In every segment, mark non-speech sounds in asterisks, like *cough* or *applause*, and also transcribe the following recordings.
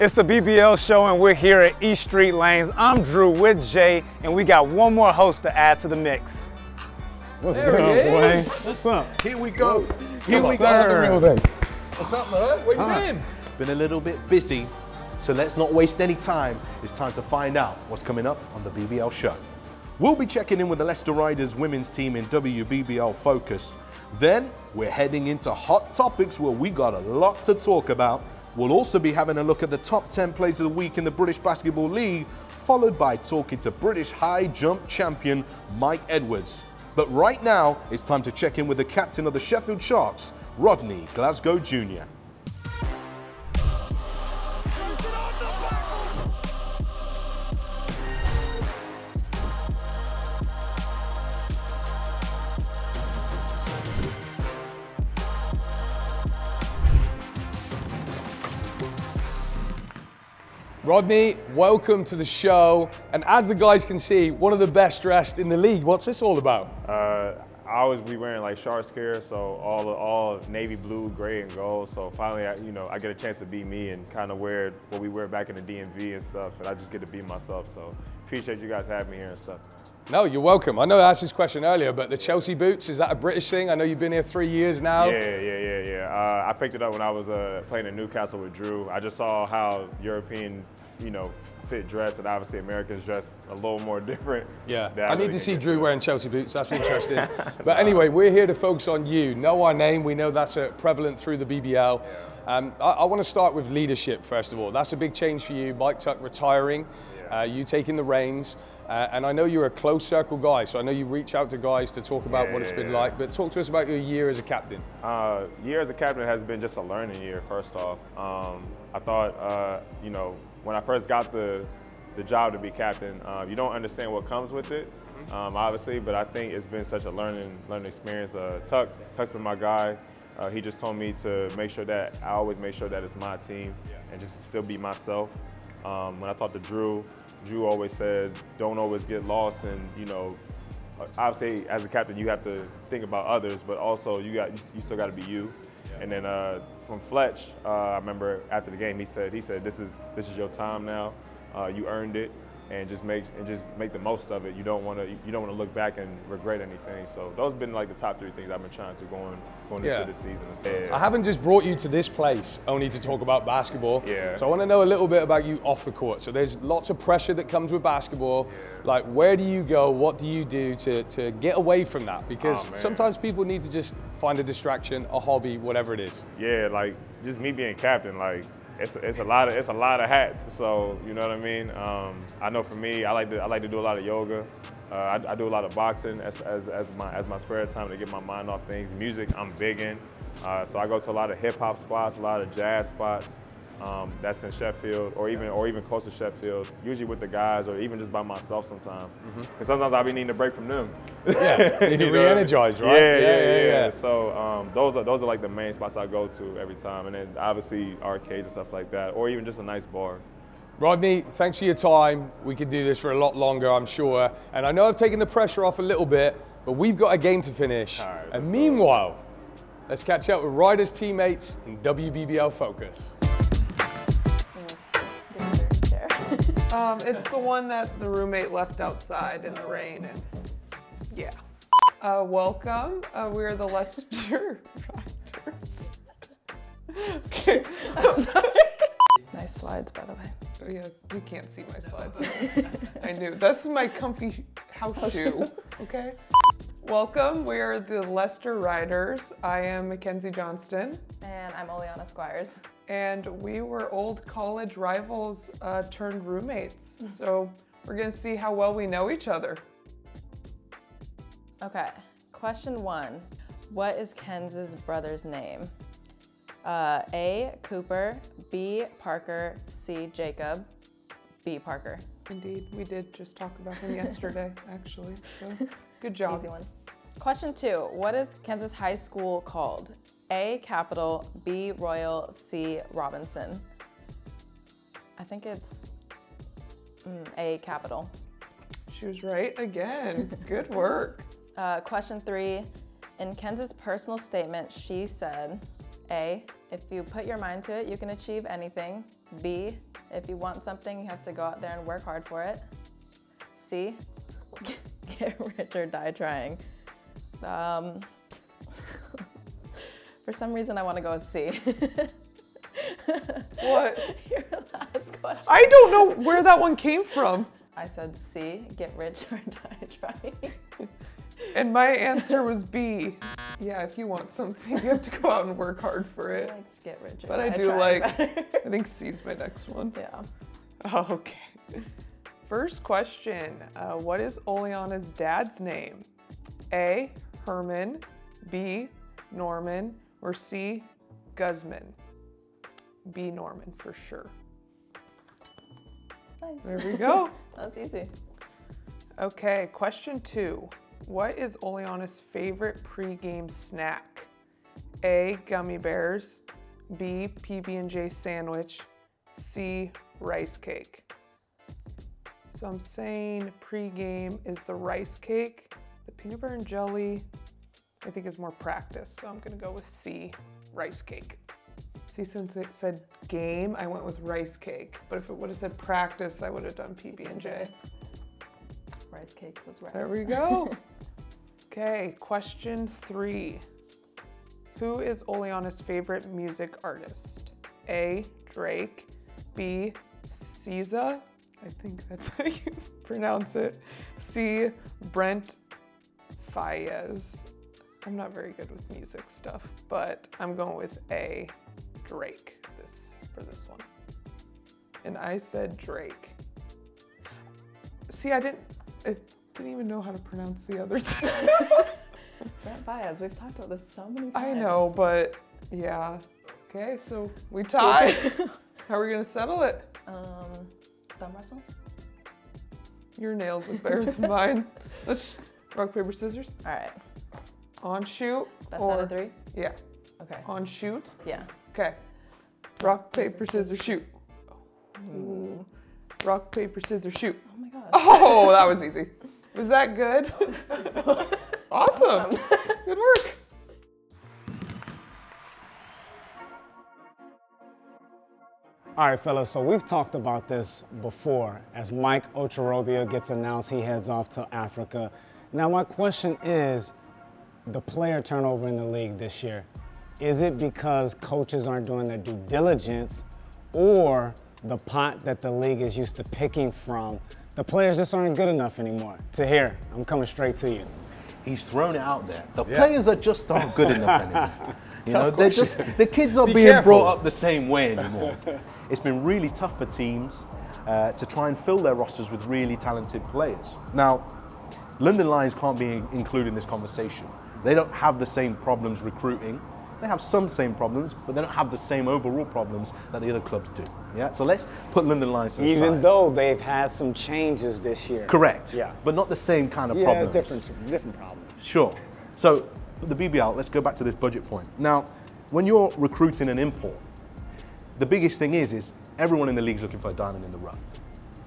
It's the BBL show, and we're here at East Street Lanes. I'm Drew with Jay, and we got one more host to add to the mix. What's There good, he boy? What's up? Here we go. Here Here we we go. go. The real thing. What's up, man? Where you been? Been a little bit busy, so let's not waste any time. It's time to find out what's coming up on the BBL show. We'll be checking in with the Leicester Riders women's team in WBBL Focus. Then we're heading into hot topics where we got a lot to talk about. We'll also be having a look at the top 10 plays of the week in the British Basketball League, followed by talking to British high jump champion Mike Edwards. But right now, it's time to check in with the captain of the Sheffield Sharks, Rodney Glasgow Jr. Rodney, welcome to the show. And as the guys can see, one of the best dressed in the league. What's this all about? Uh, I always be wearing like shark scare, so all all navy blue, gray, and gold. So finally, I, you know, I get a chance to be me and kind of wear what we wear back in the DMV and stuff, and I just get to be myself. So appreciate you guys having me here and stuff. No, you're welcome. I know I asked this question earlier, but the Chelsea boots, is that a British thing? I know you've been here three years now. Yeah, yeah, yeah, yeah. Uh, I picked it up when I was uh, playing in Newcastle with Drew. I just saw how European, you know, fit dress, and obviously Americans dress a little more *laughs* different. Yeah, I need really to see Drew wearing Chelsea boots. That's interesting. *laughs* but anyway, we're here to focus on you. Know our name. We know that's uh, prevalent through the BBL. Um, I, I want to start with leadership first of all. That's a big change for you. Mike Tuck retiring, uh, you taking the reins. Uh, and I know you're a close circle guy, so I know you reach out to guys to talk about Yeah, what it's been yeah, like. But talk to us about your year as a captain. Uh, year as a captain has been just a learning year. First off, um, I thought, uh, you know, when I first got the the job to be captain, uh, you don't understand what comes with it, um, obviously. But I think it's been such a learning learning experience. Uh, Tuck, Tuck's been my guy. Uh, he just told me to make sure that I always make sure that it's my team and just still be myself. Um, when I talked to Drew, Drew always said, don't always get lost and you know obviously as a captain you have to think about others, but also you got you still got to be you. And then uh, from Fletch, uh, I remember after the game he said he said this is this is your time now. Uh, you earned it, and just make and just make the most of it. You don't want to you don't want to look back and regret anything. So those have been like the top three things I've been trying to going going Yeah. into the season. Yeah. I haven't just brought you to this place only to talk about basketball. Yeah. So I want to know a little bit about you off the court. So there's lots of pressure that comes with basketball. Like, where do you go? What do you do to, to get away from that? Because Oh, sometimes people need to just find a distraction, a hobby, whatever it is. yeah, like just me being captain, like it's, it's a lot of it's a lot of hats. So you know what I mean. Um, I know for me, I like to I like to do a lot of yoga. Uh, I, I do a lot of boxing as, as, as my as my spare time to get my mind off things. Music, I'm big in. Uh, so I go to a lot of hip hop spots, a lot of jazz spots. Um, that's in Sheffield, or even or even close to Sheffield. Usually with the guys, or even just by myself sometimes. Because sometimes I'll be needing a break from them. Yeah, *laughs* you know? re-energize, right? Yeah, yeah, Yeah, yeah. yeah. So um, those are those are like the main spots I go to every time, and then obviously arcades and stuff like that, or even just a nice bar. Rodney, thanks for your time. We could do this for a lot longer, I'm sure. And I know I've taken the pressure off a little bit, but we've got a game to finish. Right, and go. meanwhile, let's catch up with Riders teammates in WBBL Focus. Um, it's the one that the roommate left outside in the rain. And yeah. Uh, welcome. Uh, we're the Leicester Riders. okay. I'm sorry. nice slides, by the way. Oh, yeah, you can't see my slides. I knew. This is my comfy house shoe. Okay. Welcome. We're the Leicester Riders. I am Mckenzie Johnston. And I'm Oliana Squires. and we were old college rivals uh, turned roommates. So we're gonna see how well we know each other. Okay, question one. What is Kenz's brother's name? Uh, A. Cooper, B. Parker, C. Jacob, B. Parker. Indeed, we did just talk about him *laughs* yesterday, actually. So good *laughs* job. Easy one. Question two. What is Kenz's High School called? A. Capital, B. Royal, C. Robinson. I think it's mm, A. Capital. She was right again. *laughs* Good work. Uh, question three. In Kenz's personal statement, she said A. if you put your mind to it, you can achieve anything. B, if you want something, you have to go out there and work hard for it. C, *laughs* get rich or die trying. Um, for some reason, I want to go with C. *laughs* What? Your last question. I don't know where that one came from. I said C, get rich or die trying. And my answer was B. Yeah, if you want something, you have to go out and work hard for I it. like to get rich or But I die do like, better. I think C is my next one. yeah. *laughs* Okay. First question uh, What is Oliana's dad's name? A. Herman, B. Norman, or C. Guzman? B. Norman for sure. Nice. There we go. *laughs* That was easy. Okay, question two. What is Oliana's favorite pregame snack? A. Gummy bears. B. PB&J sandwich. C. Rice cake. So I'm saying pregame is the rice cake. The peanut butter and jelly, I think, is more practice. So I'm gonna go with C. Rice cake. See, since it said game, I went with rice cake. But if it would have said practice, I would have done PB&J. Rice cake was right. There we *laughs* go. okay, question three. Who is Oliana's favorite music artist? A. Drake. B. SZA. I think that's *laughs* how you pronounce it. C. Brent Faiyaz. I'm not very good with music stuff, but I'm going with A. Drake this for this one. And I said Drake. See, I didn't. I didn't even know how to pronounce the other *laughs* two. Brent Baez, we've talked about this so many times. I know, but yeah. Okay, so we tied. *laughs* how are we gonna settle it? Um, thumb wrestle? Your nails look better than mine. *laughs* Let's just rock paper scissors. All right. On shoot. Best or, out of three? Yeah. Okay. On shoot. Yeah. Okay. Rock paper scissors shoot. Ooh. Rock paper scissors shoot. Oh my god. Oh, that was *laughs* easy. Was that good? *laughs* awesome. *laughs* Good work. All right, fellas, so we've talked about this before. As Mike Ocharobia gets announced, he heads off to Africa. Now, my question is the player turnover in the league this year. Is it because coaches aren't doing their due diligence or the pot that the league is used to picking from? The players just aren't good enough anymore. Tahir, I'm coming straight to you. He's thrown it out there. The players are just not good enough *laughs* anymore. You know, they're just the kids are Be being careful. brought up the same way anymore. *laughs* it's been really tough for teams uh, to try and fill their rosters with really talented players. Now, London Lions can't be included in this conversation. They don't have the same problems recruiting. They have some same problems, but they don't have the same overall problems that the other clubs do. Yeah. So let's put London Lions Even though they've had some changes this year. Correct. Yeah. But not the same kind of Yeah, problems. different, different problems. Sure. So the BBL, let's go back to this budget point. Now, when you're recruiting an import, the biggest thing is is everyone in the league's looking for a diamond in the rough.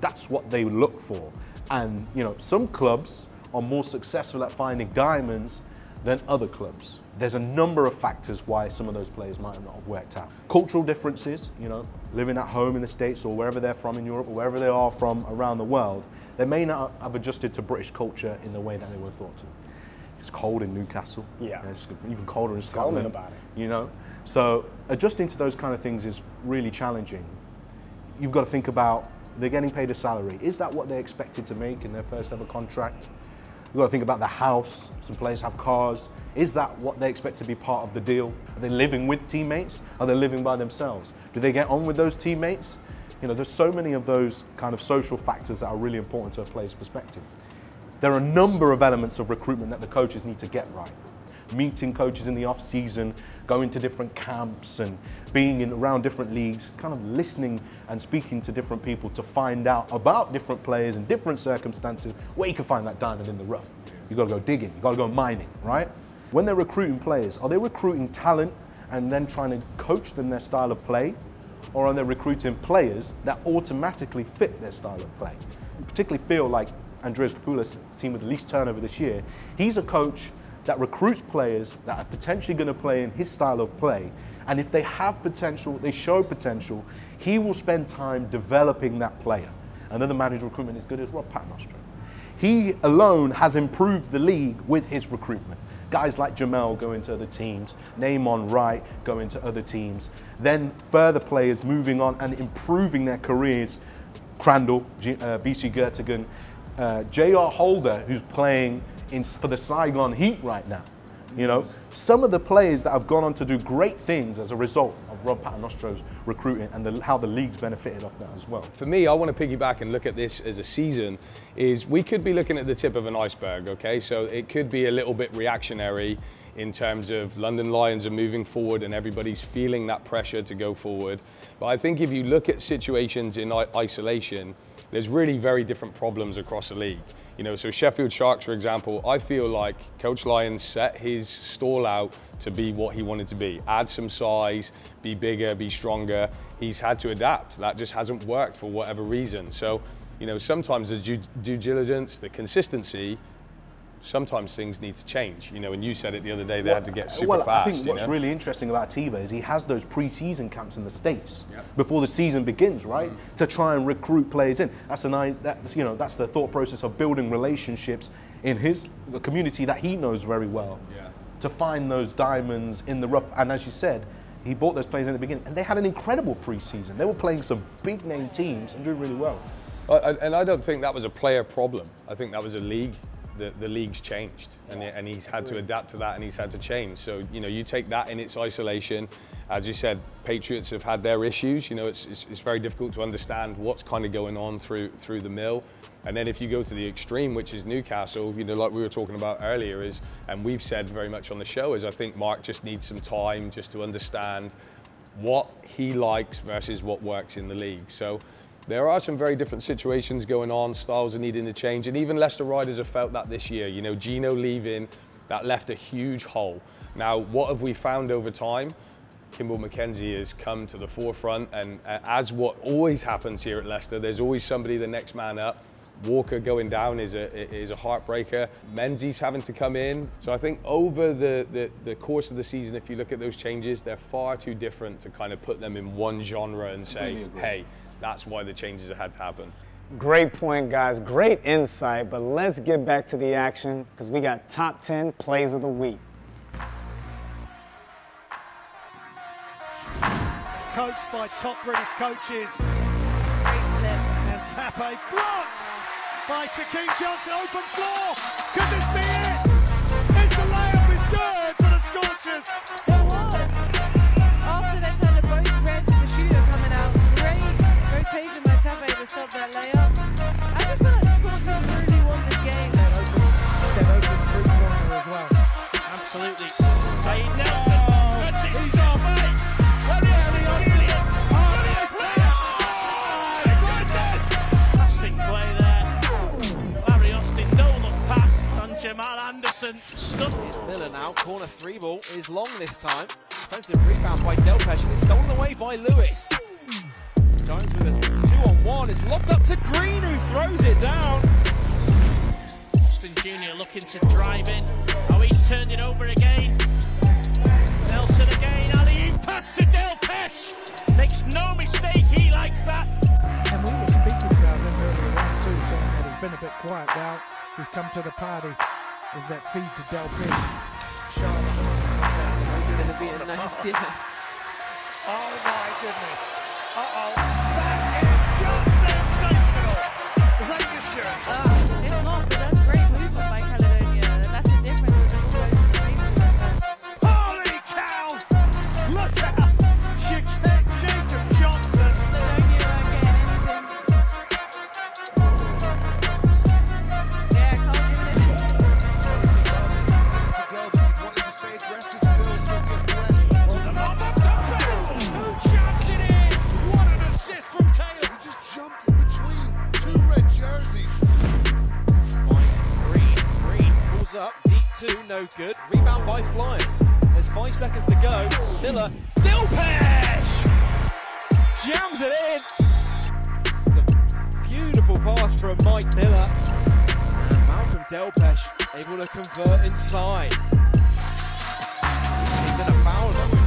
That's what they look for. And you know, some clubs are more successful at finding diamonds than other clubs. There's a number of factors why some of those players might not have worked out. Cultural differences, you know, living at home in the States or wherever they're from in Europe or wherever they are from around the world, they may not have adjusted to British culture in the way that they were thought to. It's cold in Newcastle. Yeah. And It's even colder in Scotland. about it. You know, so adjusting to those kind of things is really challenging. You've got to think about they're getting paid a salary. Is that what they expected to make in their first ever contract? You've got to think about the house. Some players have cars. Is that what they expect to be part of the deal? Are they living with teammates? Are they living by themselves? Do they get on with those teammates? You know, there's so many of those kind of social factors that are really important to a player's perspective. There are a number of elements of recruitment that the coaches need to get right. Meeting coaches in the off season, going to different camps and being in around different leagues, kind of listening and speaking to different people to find out about different players and different circumstances where you can find that diamond in the rough. You gotta go digging, you gotta go mining, right? When they're recruiting players, are they recruiting talent and then trying to coach them their style of play? Or are they recruiting players that automatically fit their style of play? I particularly feel like Andreas Kapoulas, team with the least turnover this year, he's a coach that recruits players that are potentially going to play in his style of play And if they have potential, they show potential, he will spend time developing that player. Another manager recruitment is good as Rob Paternostro. He alone has improved the league with his recruitment. Guys like Jamel go into other teams, Namon Wright go into other teams. Then further players moving on and improving their careers. Crandall, uh, BC Gertigan, uh, J.R. Holder, who's playing in, for the Saigon Heat right now. You know, some of the players that have gone on to do great things as a result of Rob Paternostro's recruiting and the, how the league's benefited off that as well. For me, I want to piggyback and look at this as a season. Is we could be looking at the tip of an iceberg. Okay, so it could be a little bit reactionary in terms of London Lions are moving forward and everybody's feeling that pressure to go forward. But I think if you look at situations in isolation, there's really very different problems across the league. You know, so Sheffield Sharks, for example, I feel like Coach Lyons set his stall out to be what he wanted to be. Add some size, be bigger, be stronger. He's had to adapt. That just hasn't worked for whatever reason. So, you know, sometimes the due, due diligence, the consistency sometimes things need to change. You know, and you said it the other day, they well, had to get super well, fast. I think what's know? really interesting about Tiva is he has those pre-season camps in the states before the season begins, right? Mm. To try and recruit players in. That's an that's you know that's the thought process of building relationships in his the community that he knows very well. Yeah. To find those diamonds in the rough, and as you said. He bought those players in the beginning, and they had an incredible preseason. They were playing some big name teams and doing really well. Uh, and I don't think that was a player problem. I think that was a league the, the league's changed and, and he's had to adapt to that and he's had to change. So, you know, you take that in its isolation. As you said, Patriots have had their issues. You know, it's, it's, it's very difficult to understand what's kind of going on through through the mill. And then if you go to the extreme, which is Newcastle, you know, like we were talking about earlier, is and we've said very much on the show is I think Mark just needs some time just to understand what he likes versus what works in the league. So there are some very different situations going on, styles are needing to change, and even Leicester riders have felt that this year. You know, Gino leaving, that left a huge hole. Now, what have we found over time? Kimbal Mackenzie has come to the forefront, and uh, as what always happens here at Leicester, there's always somebody the next man up. Walker going down is a is a heartbreaker. Menzies having to come in. So I think over the, the, the course of the season, if you look at those changes, they're far too different to kind of put them in one genre and say, hey, that's why the changes had to happen. Great point, guys. Great insight. But let's get back to the action because we got top 10 plays of the week. Coached by top British coaches. Great slip. And Tappe blocked by Shaquem Johnson. Open floor. Could this be Hasta. Bit quiet now. He's come to the party. Is that feed to Delpeche? Charlotte. It's *laughs* going to be a nice, yeah. Oh my goodness. Uh-oh. That is just sensational. Is that your? No good. Rebound by Flyers. There's five seconds to go. Miller. Delpeche! Jams it in. It's a beautiful pass from Mike Miller. And Malcolm Delpeche able to convert inside. He's foul.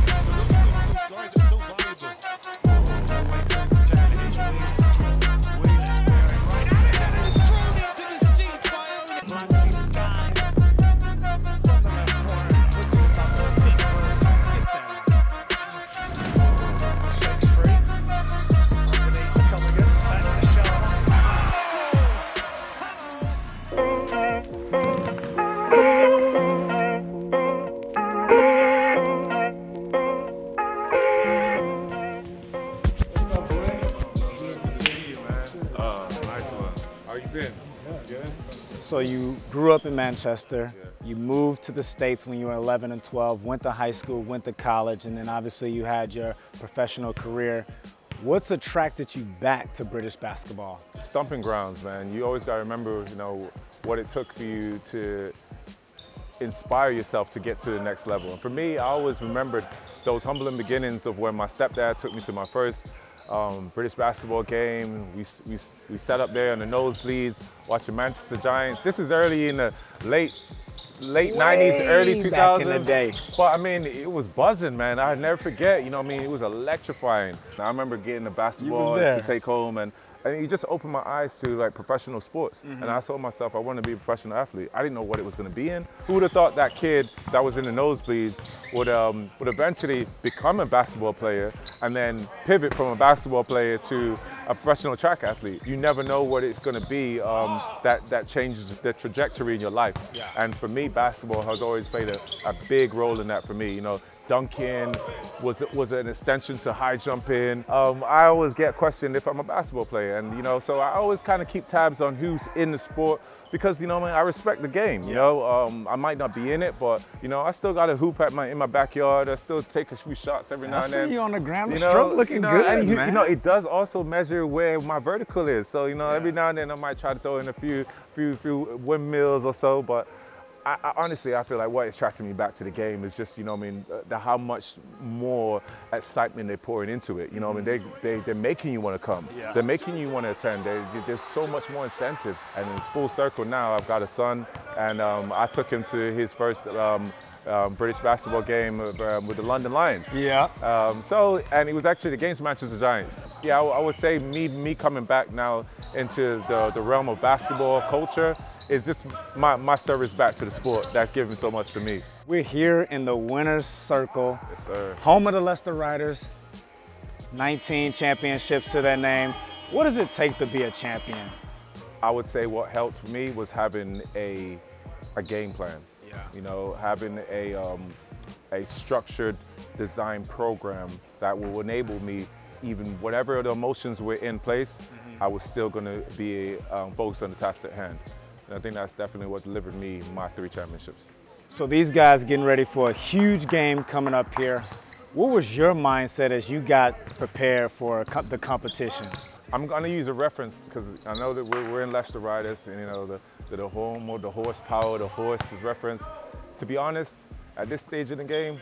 Grew up in Manchester. You moved to the States when you were 11 and 12, went to high school, went to college, and then obviously you had your professional career. What's attracted you back to British basketball? Stomping grounds, man. You always got to remember, you know, what it took for you to inspire yourself to get to the next level. And for me, I always remembered those humbling beginnings of when my stepdad took me to my first um, British basketball game. We, we, we sat up there in the nosebleeds watching Manchester Giants. This is early in the late late 90s, early 2000s. back in the day. But I mean, it was buzzing, man. I never forget. You know, what I mean, it was electrifying. I remember getting the basketball to take home, and and he just opened my eyes to like professional sports. And I told myself I want to be a professional athlete. I didn't know what it was going to be in. Who would have thought that kid that was in the nosebleeds would um, would eventually become a basketball player and then pivot from a basketball player to a professional track athlete. You never know what it's going to be um, that that changes the trajectory in your life. And for me, basketball has always played a, a big role in that for me. You know, dunking was was an extension to high jumping. Um, I always get questioned if I'm a basketball player, and you know, so I always kind of keep tabs on who's in the sport because you know, man, I respect the game. You know, um, I might not be in it, but you know, I still got a hoop at my in my backyard. I still take a few shots every now I and see then. you on the ground. You know, stroke looking you know, good, and you, man. you know, it does also measure where my vertical is. So you know, every now and then I might try to throw in a few, few, few windmills or so. But I, I, honestly, I feel like what attracted me back to the game is just, you know, I mean, uh, the, how much more excitement they're pouring into it. You know, I mean, they, they they're making you want to come. Yeah. They're making you want to attend. They, there's so much more incentives, and it's full circle now. I've got a son, and um, I took him to his first. Um, um, British basketball game of, um, with the London Lions. Yeah. Um, so, and it was actually against Manchester Giants. Yeah, I, I would say me me coming back now into the, the realm of basketball culture is just my, my service back to the sport that's given so much to me. We're here in the winner's circle, Yes, sir. home of the Leicester Riders. 19 championships to their name. What does it take to be a champion? I would say what helped me was having a, a game plan. Yeah. You know, having a, um, a structured design program that will enable me, even whatever the emotions were in place, I was still going to be um, focused on the task at hand. And I think that's definitely what delivered me my three championships. So these guys getting ready for a huge game coming up here. What was your mindset as you got prepared for co- the competition? I'm going to use a reference because I know that we're, we're in Leicester Riders, and you know the, the, the home or the horsepower, the horse is reference. To be honest, at this stage in the game,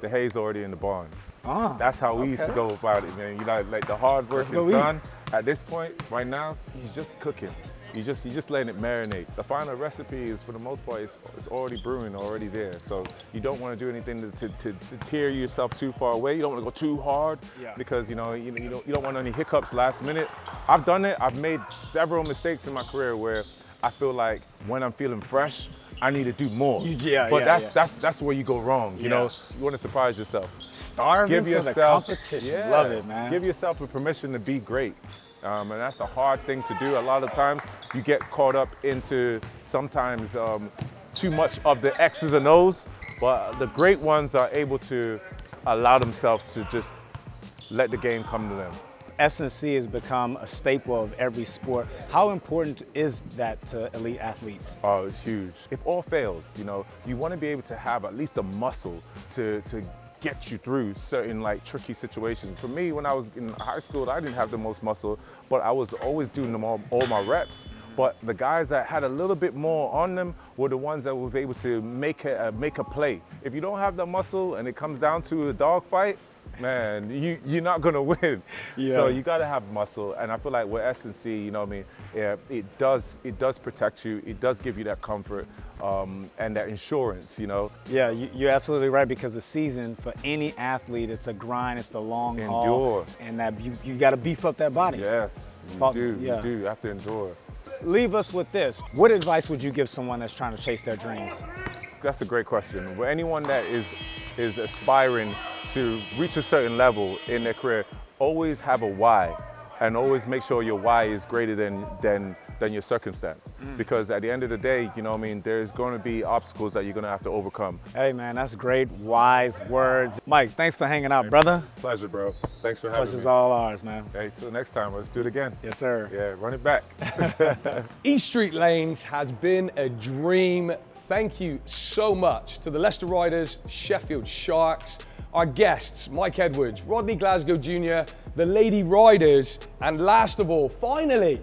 the hay's already in the barn. Ah, That's how we used to go about it, man. You know, like the hard work Let's is go eat. done. At this point, right now, he's just cooking. You just you just letting it marinate. The final recipe is, for the most part, it's, it's already brewing, already there. So you don't want to do anything to, to, to, to tear yourself too far away. You don't want to go too hard Yeah. because you know you, you don't you don't want any hiccups last minute. I've done it. I've made several mistakes in my career where I feel like when I'm feeling fresh, I need to do more. Yeah, but yeah, that's yeah. that's that's where you go wrong. You Yeah. know, you want to surprise yourself Starving give for yourself the competition. Yeah, Love it, man. Give yourself a permission to be great, um, and that's a hard thing to do. A lot of times you get caught up into sometimes um, too much of the X's and O's, but the great ones are able to allow themselves to just let the game come to them. S&C has become a staple of every sport. How important is that to elite athletes? Oh, it's huge. If all fails, you know, you want to be able to have at least a muscle to to get you through certain like tricky situations. For me, when I was in high school, I didn't have the most muscle, but I was always doing them all, all my reps. But the guys that had a little bit more on them were the ones that be able to make a, make a play. If you don't have the muscle and it comes down to a dogfight, man, you, you're not gonna win. Yeah. So you gotta have muscle, and I feel like with S and C, you know what I mean, yeah, it does it does protect you, it does give you that comfort um, and that insurance, you know. Yeah, you, you're absolutely right because the season for any athlete, it's a grind, it's the long haul, Endure. and that you, you got to beef up that body. Yes, you do, yeah. you do, you have to endure. Leave us with this. What advice would you give someone that's trying to chase their dreams? That's a great question. For anyone that is is aspiring to reach a certain level in their career, always have a why. and always make sure your why is greater than than than your circumstance. Mm. Because at the end of the day, you know, what I mean, there's going to be obstacles that you're going to have to overcome. Hey, man, that's great, wise words. Mike, thanks for hanging out, brother. Pleasure, bro. Thanks for having Pleasure's me. all ours, man. Hey, till next time, let's do it again. Yes, sir. Yeah, run it back. *laughs* East Street Lanes has been a dream. Thank you so much to the Leicester Riders, Sheffield Sharks, our guests, Mike Edwards, Rodney Glasgow Jr., the Lady Riders, and last of all, finally,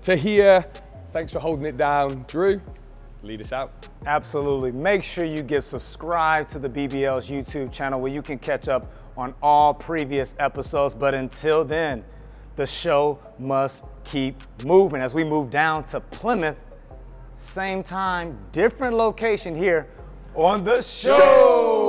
Tahir, thanks for holding it down. Drew, lead us out. Absolutely. Make sure you get subscribed to the BBL's YouTube channel where you can catch up on all previous episodes. But until then, the show must keep moving as we move down to Plymouth. Same time, different location here on the show.